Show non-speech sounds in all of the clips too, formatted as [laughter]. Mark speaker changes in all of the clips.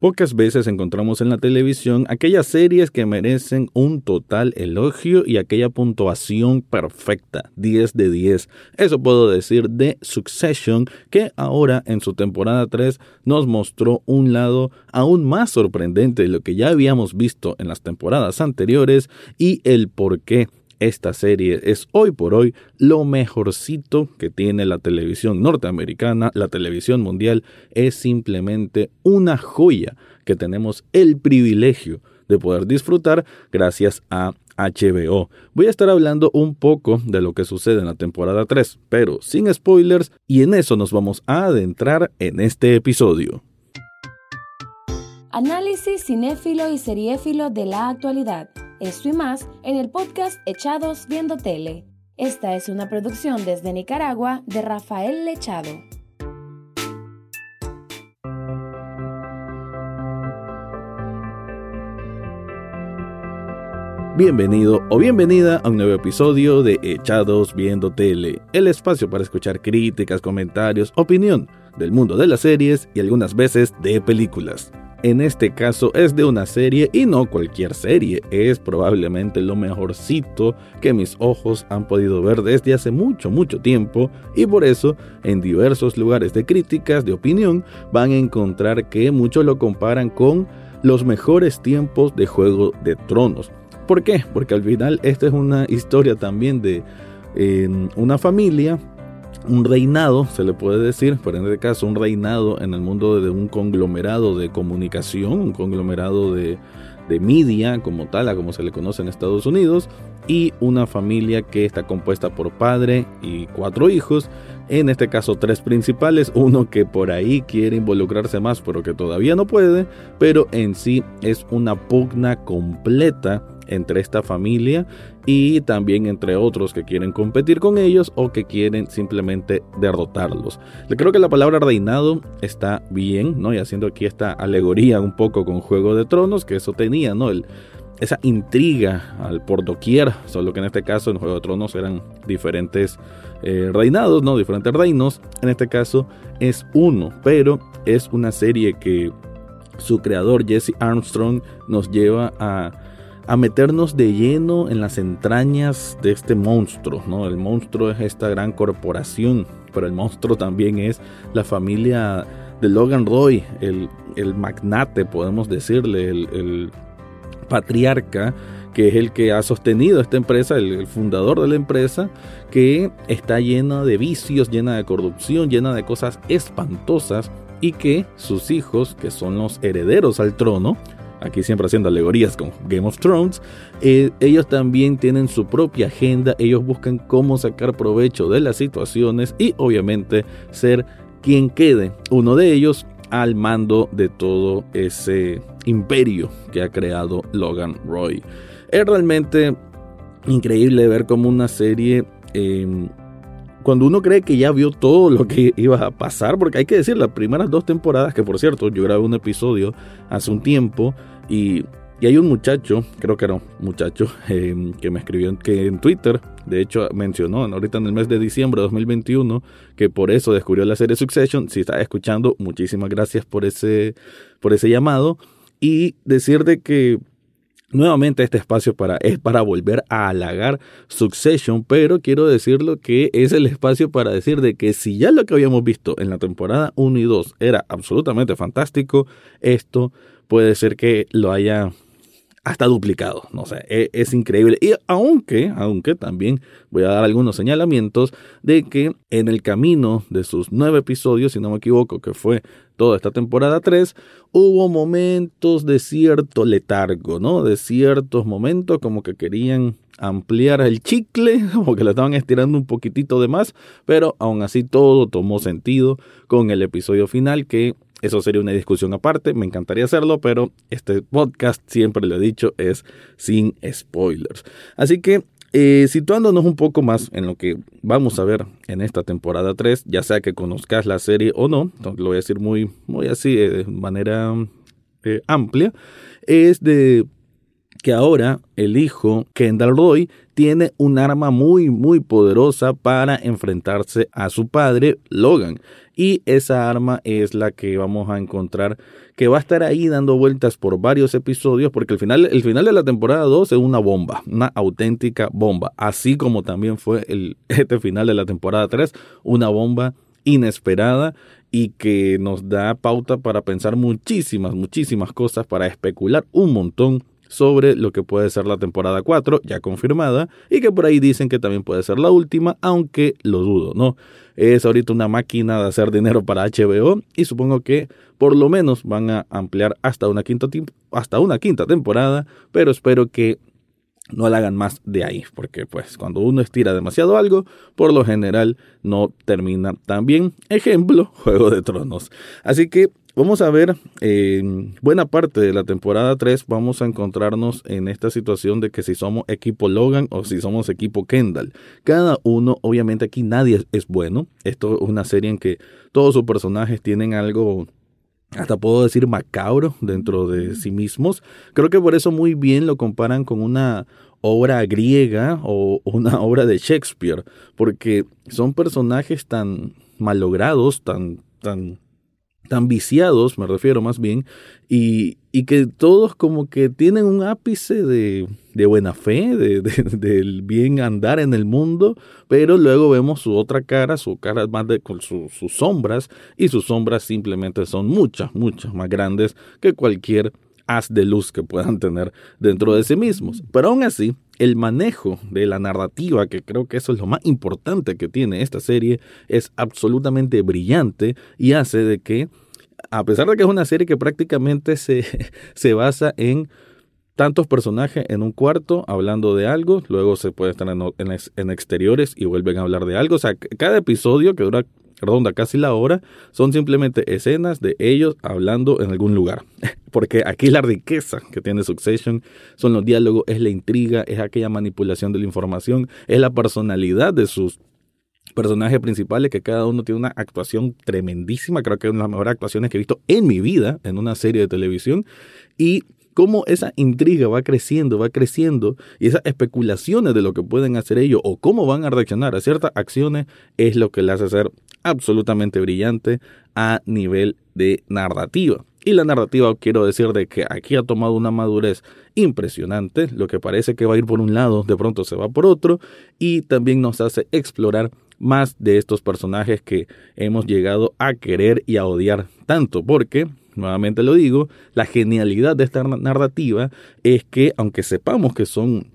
Speaker 1: Pocas veces encontramos en la televisión aquellas series que merecen un total elogio y aquella puntuación perfecta, 10 de 10. Eso puedo decir de Succession, que ahora en su temporada 3 nos mostró un lado aún más sorprendente de lo que ya habíamos visto en las temporadas anteriores y el por qué esta serie es hoy por hoy lo mejorcito que tiene la televisión norteamericana, la televisión mundial es simplemente una joya que tenemos el privilegio de poder disfrutar gracias a HBO. Voy a estar hablando un poco de lo que sucede en la temporada 3, pero sin spoilers, y en eso nos vamos a adentrar en este episodio.
Speaker 2: Análisis cinéfilo y seriéfilo de la actualidad. Esto y más en el podcast Echados Viendo Tele. Esta es una producción desde Nicaragua de Rafael Lechado.
Speaker 1: Bienvenido o bienvenida a un nuevo episodio de Echados Viendo Tele, el espacio para escuchar críticas, comentarios, opinión del mundo de las series y algunas veces de películas. En este caso es de una serie y no cualquier serie, es probablemente lo mejorcito que mis ojos han podido ver desde hace mucho, mucho tiempo y por eso en diversos lugares de críticas, de opinión, van a encontrar que muchos lo comparan con los mejores tiempos de Juego de Tronos. ¿Por qué? Porque al final esta es una historia también de eh, una familia un reinado, se le puede decir, pero en este caso un reinado en el mundo de un conglomerado de comunicación, un conglomerado de, de media como tal, a como se le conoce en Estados Unidos, y una familia que está compuesta por padre y cuatro hijos, en este caso tres principales, uno que por ahí quiere involucrarse más pero que todavía no puede, pero en sí es una pugna completa entre esta familia y también entre otros que quieren competir con ellos o que quieren simplemente derrotarlos. Creo que la palabra reinado está bien, ¿no? Y haciendo aquí esta alegoría un poco con Juego de Tronos, que eso tenía, ¿no? El, esa intriga al por doquier, solo que en este caso en Juego de Tronos eran diferentes eh, reinados, ¿no? Diferentes reinos. En este caso es uno, pero es una serie que su creador Jesse Armstrong nos lleva a a meternos de lleno en las entrañas de este monstruo, ¿no? El monstruo es esta gran corporación, pero el monstruo también es la familia de Logan Roy, el, magnate, podemos decirle, el, patriarca, que es el que ha sostenido esta empresa, el, fundador de la empresa, que está llena de vicios, llena de corrupción, llena de cosas espantosas, y que sus hijos, que son los herederos al trono, aquí siempre haciendo alegorías con Game of Thrones, eh, ellos también tienen su propia agenda, ellos buscan cómo sacar provecho de las situaciones y obviamente ser quien quede uno de ellos al mando de todo ese imperio que ha creado Logan Roy. Es realmente increíble ver cómo una serie... Em, cuando uno cree que ya vio todo lo que [laughs] iba a pasar, porque hay que decir, las primeras dos temporadas, que por cierto, yo grabé un episodio hace un tiempo y, hay un muchacho, creo que era un muchacho, [laughs] em, que me escribió que en Twitter, de hecho mencionó ahorita en el mes de diciembre de 2021, que por eso descubrió la serie Succession. Si está escuchando, muchísimas gracias por ese, por ese llamado. Y decirte que Nuevamente este espacio para, es para volver a halagar Succession, pero quiero decirlo que es el espacio para decir de que si ya lo que habíamos visto en la temporada 1 y 2 era absolutamente fantástico, esto puede ser que lo haya hasta duplicado, no sé, es, es, increíble. Y aunque, aunque también voy a dar algunos señalamientos de que en el camino de sus nueve episodios, si no me equivoco, que fue toda esta temporada 3, hubo momentos de cierto letargo, ¿no? De ciertos momentos como que querían ampliar el chicle, [laughs] como que le estaban estirando un poquitito de más, pero aún así todo tomó sentido con el episodio final que eso sería una discusión aparte, me encantaría hacerlo, pero este podcast, siempre lo he dicho, es sin spoilers. Así que eh, situándonos un poco más en lo que vamos a ver en esta temporada 3, ya sea que conozcas la serie o no, lo voy a decir muy, muy así, eh, de manera eh, amplia, es de que ahora el hijo Kendall Roy tiene un arma muy muy poderosa para enfrentarse a su padre Logan. Y esa arma es la que vamos a encontrar que va a estar ahí dando vueltas por varios episodios porque el final, el final de la temporada 2 es una bomba, una auténtica bomba, así como también fue el, [laughs] este final de la temporada 3, una bomba inesperada y que nos da pauta para pensar muchísimas, muchísimas cosas, para especular un montón sobre lo que puede ser la temporada 4, ya confirmada, y que por ahí dicen que también puede ser la última, aunque lo dudo, ¿no? Es ahorita una máquina de hacer dinero para HBO y supongo que por lo menos van a ampliar hasta una quinta, hasta una quinta temporada, pero espero que no la hagan más de ahí, porque pues cuando uno estira demasiado algo, por lo general no termina tan bien. Ejemplo, [laughs] Juego de Tronos. Así que Vamos a ver, en buena parte de la temporada 3 vamos a encontrarnos en esta situación de que si somos equipo Logan o si somos equipo Kendall. Cada uno, obviamente aquí nadie es bueno. Esto es una serie en que todos sus personajes tienen algo hasta puedo decir macabro dentro de sí mismos. Creo que por eso muy bien lo comparan con una obra griega o una [laughs] obra de Shakespeare, porque son personajes tan malogrados, tan, tan tan viciados, me refiero más bien, y, y que todos como que tienen un ápice de, de buena fe, de, [laughs] del bien andar en el mundo, pero luego vemos su otra cara, su cara más de con sus sombras, y sus sombras simplemente son muchas, muchas más grandes que cualquier haz de luz que puedan tener dentro de sí mismos. Pero aún así, el manejo de la narrativa, que creo que eso es lo más importante que tiene esta serie, es absolutamente brillante y hace de que, a pesar de que es una serie que prácticamente se, [laughs] se basa en tantos personajes en un cuarto hablando de algo, luego se puede estar en, en, exteriores y vuelven a hablar de algo. O sea, cada episodio que dura ronda casi la hora, son simplemente escenas de ellos hablando en algún lugar. [laughs] Porque aquí la riqueza que tiene Succession son los diálogos, es la intriga, es aquella manipulación de la información, es la personalidad de sus personajes principales que cada uno tiene una actuación tremendísima, creo que es una de las mejores actuaciones que he visto en mi vida en una serie de televisión y cómo esa intriga va creciendo, va creciendo, y esas especulaciones de lo que pueden hacer ellos o cómo van a reaccionar a ciertas acciones es lo que le hace ser absolutamente brillante a nivel de narrativa. Y la narrativa quiero decir de que aquí ha tomado una madurez impresionante, lo que parece que va a ir por un lado, de pronto se va por otro, y también nos hace explorar más de estos personajes que hemos llegado a querer y a odiar tanto, porque nuevamente lo digo, la genialidad de esta narrativa es que aunque sepamos que son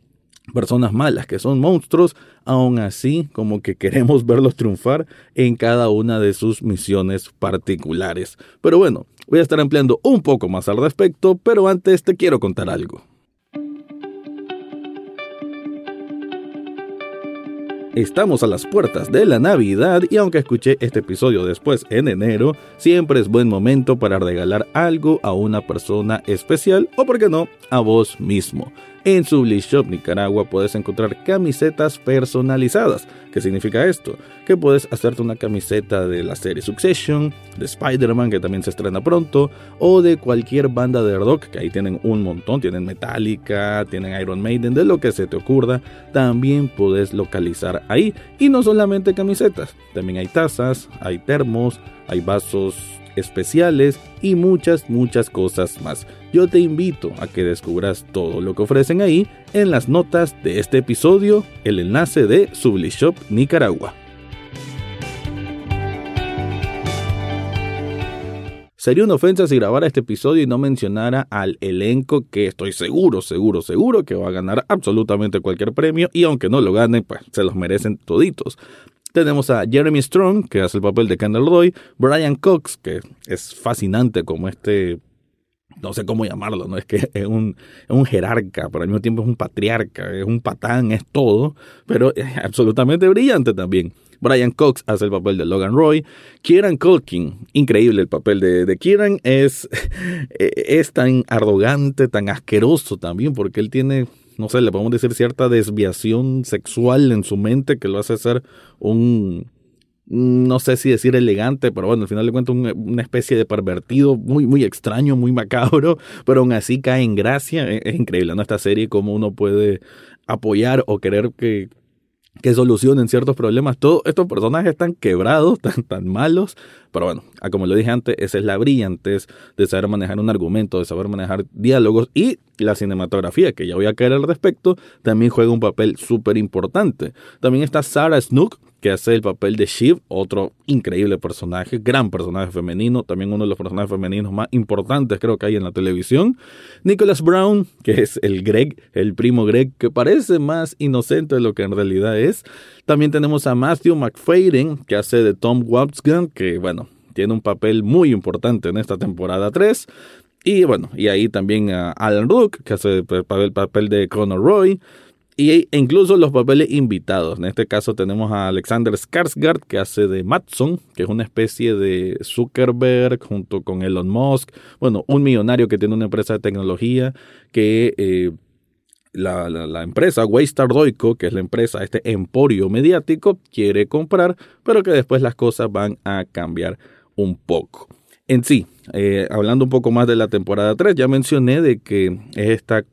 Speaker 1: personas malas, que son monstruos, aún así como que queremos [laughs] verlos triunfar en cada una de sus misiones particulares. Pero bueno, voy a estar ampliando un poco más al respecto, pero antes te quiero contar algo. Estamos a las puertas de la Navidad y aunque escuché este episodio después en enero, siempre es buen momento para regalar algo a una persona especial o, por qué no, a vos mismo. En Shop Nicaragua puedes encontrar camisetas personalizadas. ¿Qué significa esto? Que puedes hacerte una camiseta de la serie Succession, de Spider-Man que también se estrena pronto, o de cualquier banda de rock, que ahí tienen un montón, tienen Metallica, tienen Iron Maiden, de lo que se te ocurra, también puedes localizar ahí. Y no solamente camisetas, también hay tazas, hay termos, hay vasos especiales y muchas, muchas cosas más. Yo te invito a que descubras todo lo que ofrecen ahí en las notas de este episodio, el enlace de Sublishop Nicaragua. Sería una ofensa si grabara este episodio y no mencionara al elenco que estoy seguro, seguro, seguro que va a ganar absolutamente cualquier premio y aunque no lo gane, pues se los merecen toditos. Tenemos a Jeremy Strong, que hace el papel de Kendall Roy, Brian Cox, que es fascinante como este no sé cómo llamarlo, ¿no? Es que es un, un jerarca, pero al mismo tiempo es un patriarca, es un patán, es todo, pero es absolutamente brillante también. Brian Cox hace el papel de Logan Roy. Kieran Culkin, increíble el papel de, de Kieran, es, [laughs] es tan arrogante, tan asqueroso también, porque él tiene no sé, le podemos decir cierta desviación sexual en su mente que lo hace ser un, no sé si decir elegante, pero bueno, al final de cuentas una especie de pervertido muy, muy extraño, muy macabro, [laughs] pero aún así cae en gracia. Es, es increíble, ¿no? Esta serie, cómo uno puede apoyar o querer que que solucionen ciertos problemas. Todos estos personajes están quebrados, [laughs] tan, tan malos, pero bueno, ah, como lo dije antes, esa es la brillantez de saber manejar un argumento, de saber manejar diálogos y la cinematografía, que ya voy a caer al respecto, también juega un papel súper importante. También está Sarah Snook, que hace el papel de Shiv, otro increíble personaje, gran personaje femenino, también uno de los personajes femeninos más importantes creo que hay en la televisión. Nicholas Brown, que es el Greg, el primo Greg, que parece más inocente de lo que en realidad es. También tenemos a Matthew McFadden, que hace de Tom Watson, que bueno, tiene un papel muy importante en esta temporada 3. Y bueno, y ahí también a Alan Rook, que hace el papel de Connor Roy y incluso los papeles invitados. En este caso tenemos a Alexander Skarsgård que hace de Matson, que es una especie de Zuckerberg junto con Elon Musk. Bueno, un millonario que tiene una empresa de tecnología que eh, la, la, empresa Waystar Doico, que es la empresa, este emporio mediático, quiere comprar, pero que después las cosas van a cambiar un poco. En sí, eh, hablando un poco más de la temporada 3, ya mencioné de que esta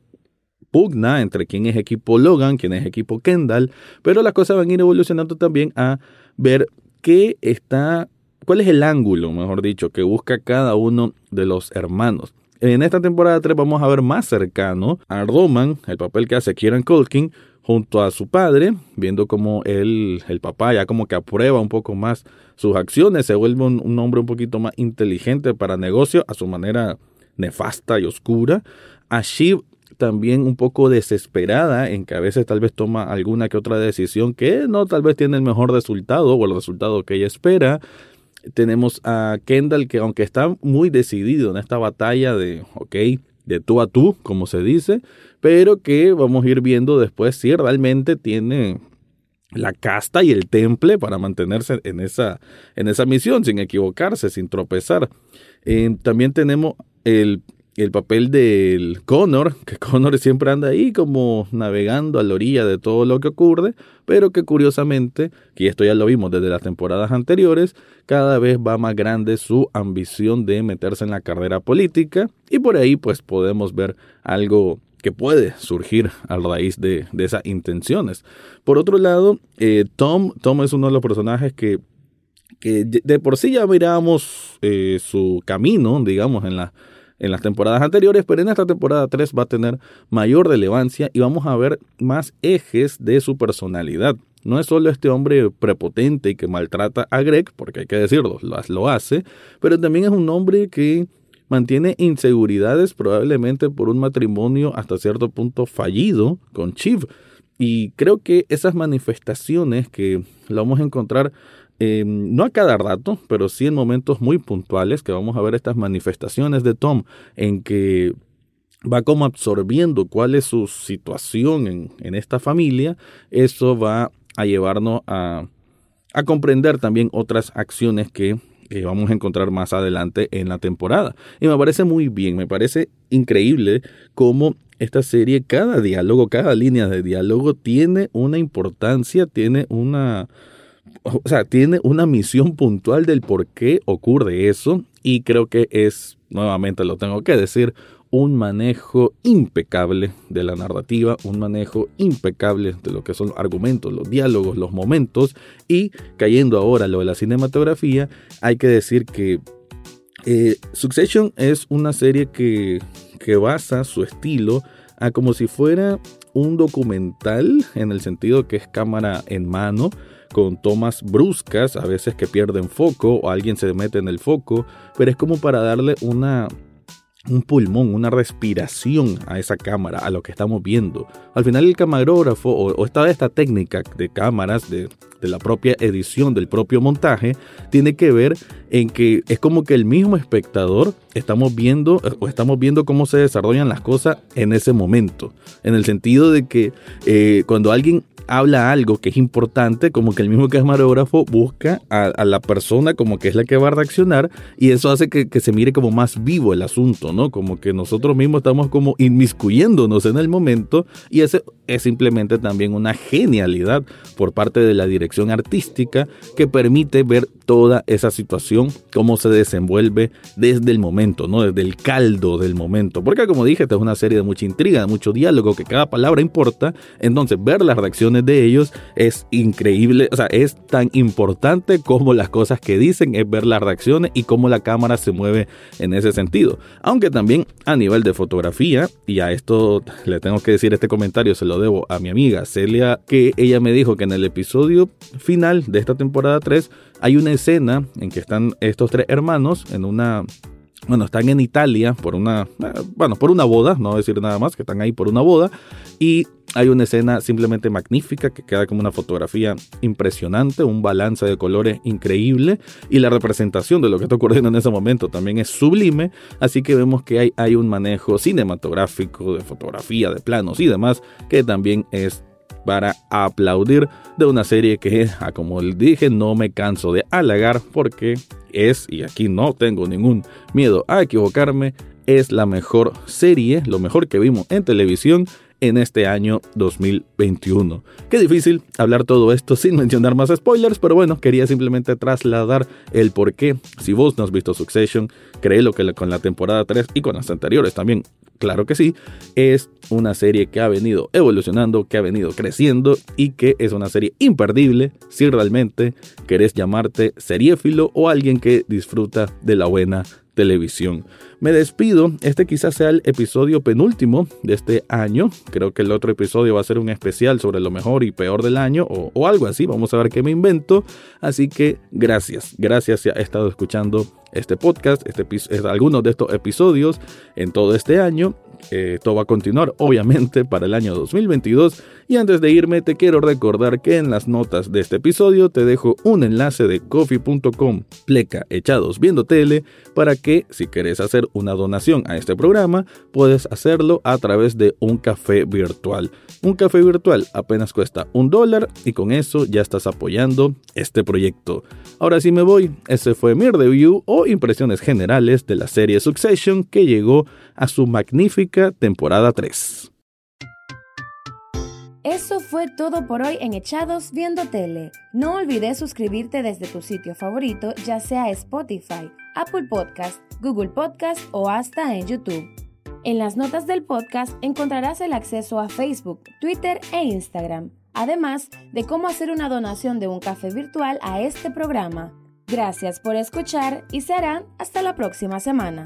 Speaker 1: pugna entre quién es equipo Logan, quién es equipo Kendall, pero las cosas van a ir evolucionando también a ver qué está, cuál es el ángulo, mejor dicho, que busca cada uno de los hermanos. En esta temporada 3 vamos a ver más cercano a Roman, el papel que hace Kieran Culkin, junto a su padre, viendo cómo él, el papá ya como que aprueba un poco más sus acciones, se vuelve un, hombre un poquito más inteligente para negocio a su manera nefasta y oscura. A Shiv también un poco desesperada en que a veces tal vez toma alguna que otra decisión que no tal vez tiene el mejor resultado o el resultado que ella espera. Tenemos a Kendall que aunque está muy decidido en esta batalla de, ok, de tú a tú, como se dice, pero que vamos a ir viendo después si realmente tiene la casta y el temple para mantenerse en esa, en esa misión sin equivocarse, sin tropezar. Eh, también tenemos el el papel del Connor, que Connor siempre anda ahí como navegando a la orilla de todo lo que ocurre, pero que curiosamente, que esto ya lo vimos desde las temporadas anteriores, cada vez va más grande su ambición de meterse en la carrera política y por ahí pues podemos ver algo que puede surgir a raíz de, esas intenciones. Por otro lado, eh, Tom, Tom es uno de los personajes que que de por sí ya miramos eh, su camino, digamos, en la en las temporadas anteriores, pero en esta temporada 3 va a tener mayor relevancia y vamos a ver más ejes de su personalidad. No es solo este hombre prepotente que maltrata a Greg, porque hay que decirlo, lo hace, pero también es un hombre que mantiene inseguridades probablemente por un matrimonio hasta cierto punto fallido con Chiv. Y creo que esas manifestaciones que lo vamos a encontrar Em, no a cada rato, pero sí en momentos muy puntuales que vamos a ver estas manifestaciones de Tom en que va como absorbiendo cuál es su situación en, en esta familia, eso va a llevarnos a, a comprender también otras acciones que vamos a encontrar más adelante en la temporada. Y me parece muy bien, me parece increíble cómo esta serie, cada diálogo, cada línea de diálogo tiene una importancia, tiene una, o sea, tiene una misión puntual del por qué ocurre eso y creo que es, nuevamente lo tengo que decir, un manejo impecable de la narrativa, un manejo impecable de lo que son los argumentos, los diálogos, los momentos y cayendo ahora lo de la cinematografía, hay que decir que eh, Succession es una serie que, que basa su estilo a como si fuera un documental en el sentido que es cámara en mano, con tomas bruscas, a veces que pierden foco o alguien se mete en el foco, pero es como para darle una un pulmón, una respiración a esa cámara, a lo que estamos viendo. Al final el camarógrafo o, esta, esta técnica de cámaras, de, de, la propia edición, del propio montaje, tiene que ver en que es como que el mismo espectador estamos viendo o estamos viendo cómo se desarrollan las cosas en ese momento. En el sentido de que eh, cuando alguien habla algo que es importante, como que el mismo camarógrafo busca a, la persona como que es la que va a reaccionar y eso hace que, se mire como más vivo el asunto, ¿no? Como que nosotros mismos estamos como inmiscuyéndonos en el momento y ese es simplemente también una genialidad por parte de la dirección artística que permite ver toda esa situación, cómo se desenvuelve desde el momento, ¿no? Desde el caldo del momento. Porque como dije, esta es una serie de mucha intriga, de mucho diálogo, que cada palabra importa. Entonces, ver las reacciones de ellos es increíble, o sea, es tan importante como las cosas que dicen, es ver las reacciones y cómo la cámara se mueve en ese sentido. Aunque también a nivel de fotografía, y a esto le tengo que decir este comentario, se lo debo a mi amiga Celia, que ella me dijo que en el episodio final de esta temporada 3 hay una escena en que están estos tres hermanos en una bueno, están en Italia por una, eh, bueno, por una boda, no decir nada más, que están ahí por una boda, y hay una escena simplemente magnífica que queda como una fotografía impresionante, un balance de colores increíble, y la representación de lo que está ocurriendo en ese momento también es sublime, así que vemos que hay, hay un manejo cinematográfico de fotografía, de planos y demás, que también es para aplaudir de una serie que, ah, como dije, no me canso de halagar porque es, y aquí no tengo ningún miedo a equivocarme, es la mejor serie, lo mejor que vimos en televisión en este año 2021. Qué difícil hablar todo esto sin mencionar más spoilers, pero bueno, quería simplemente trasladar el por qué. Si vos no has visto Succession, créelo que con la temporada 3 y con las anteriores también, claro que sí, es una serie que ha venido evolucionando, que ha venido creciendo y que es una serie imperdible si realmente querés llamarte seriéfilo o alguien que disfruta de la buena televisión. Me despido, este quizás sea el episodio penúltimo de este año, creo que el otro episodio va a ser un especial sobre lo mejor y peor del año o, algo así, vamos a ver qué me invento, así que gracias, gracias si ha estado escuchando este podcast, este, algunos de estos episodios en todo este año esto va a continuar obviamente [laughs] para el año 2022 y antes de irme te quiero recordar que en las notas de este episodio te dejo un enlace de coffee.com pleca echados viendo tele para que si quieres hacer una donación a este programa puedes hacerlo a través de un café virtual. Un café virtual apenas cuesta un dólar y con eso ya estás apoyando este proyecto. Ahora sí me voy, ese fue mi review impresiones generales de la serie Succession que llegó a su magnífica temporada 3.
Speaker 2: Eso fue todo por hoy en Echados Viendo Tele. No olvides suscribirte desde tu sitio favorito, ya sea Spotify, Apple Podcast, Google Podcast o hasta en YouTube. En las notas del podcast encontrarás el acceso a Facebook, Twitter e Instagram, además de cómo hacer una donación de un café virtual a este programa. Gracias por escuchar y serán hasta la próxima semana.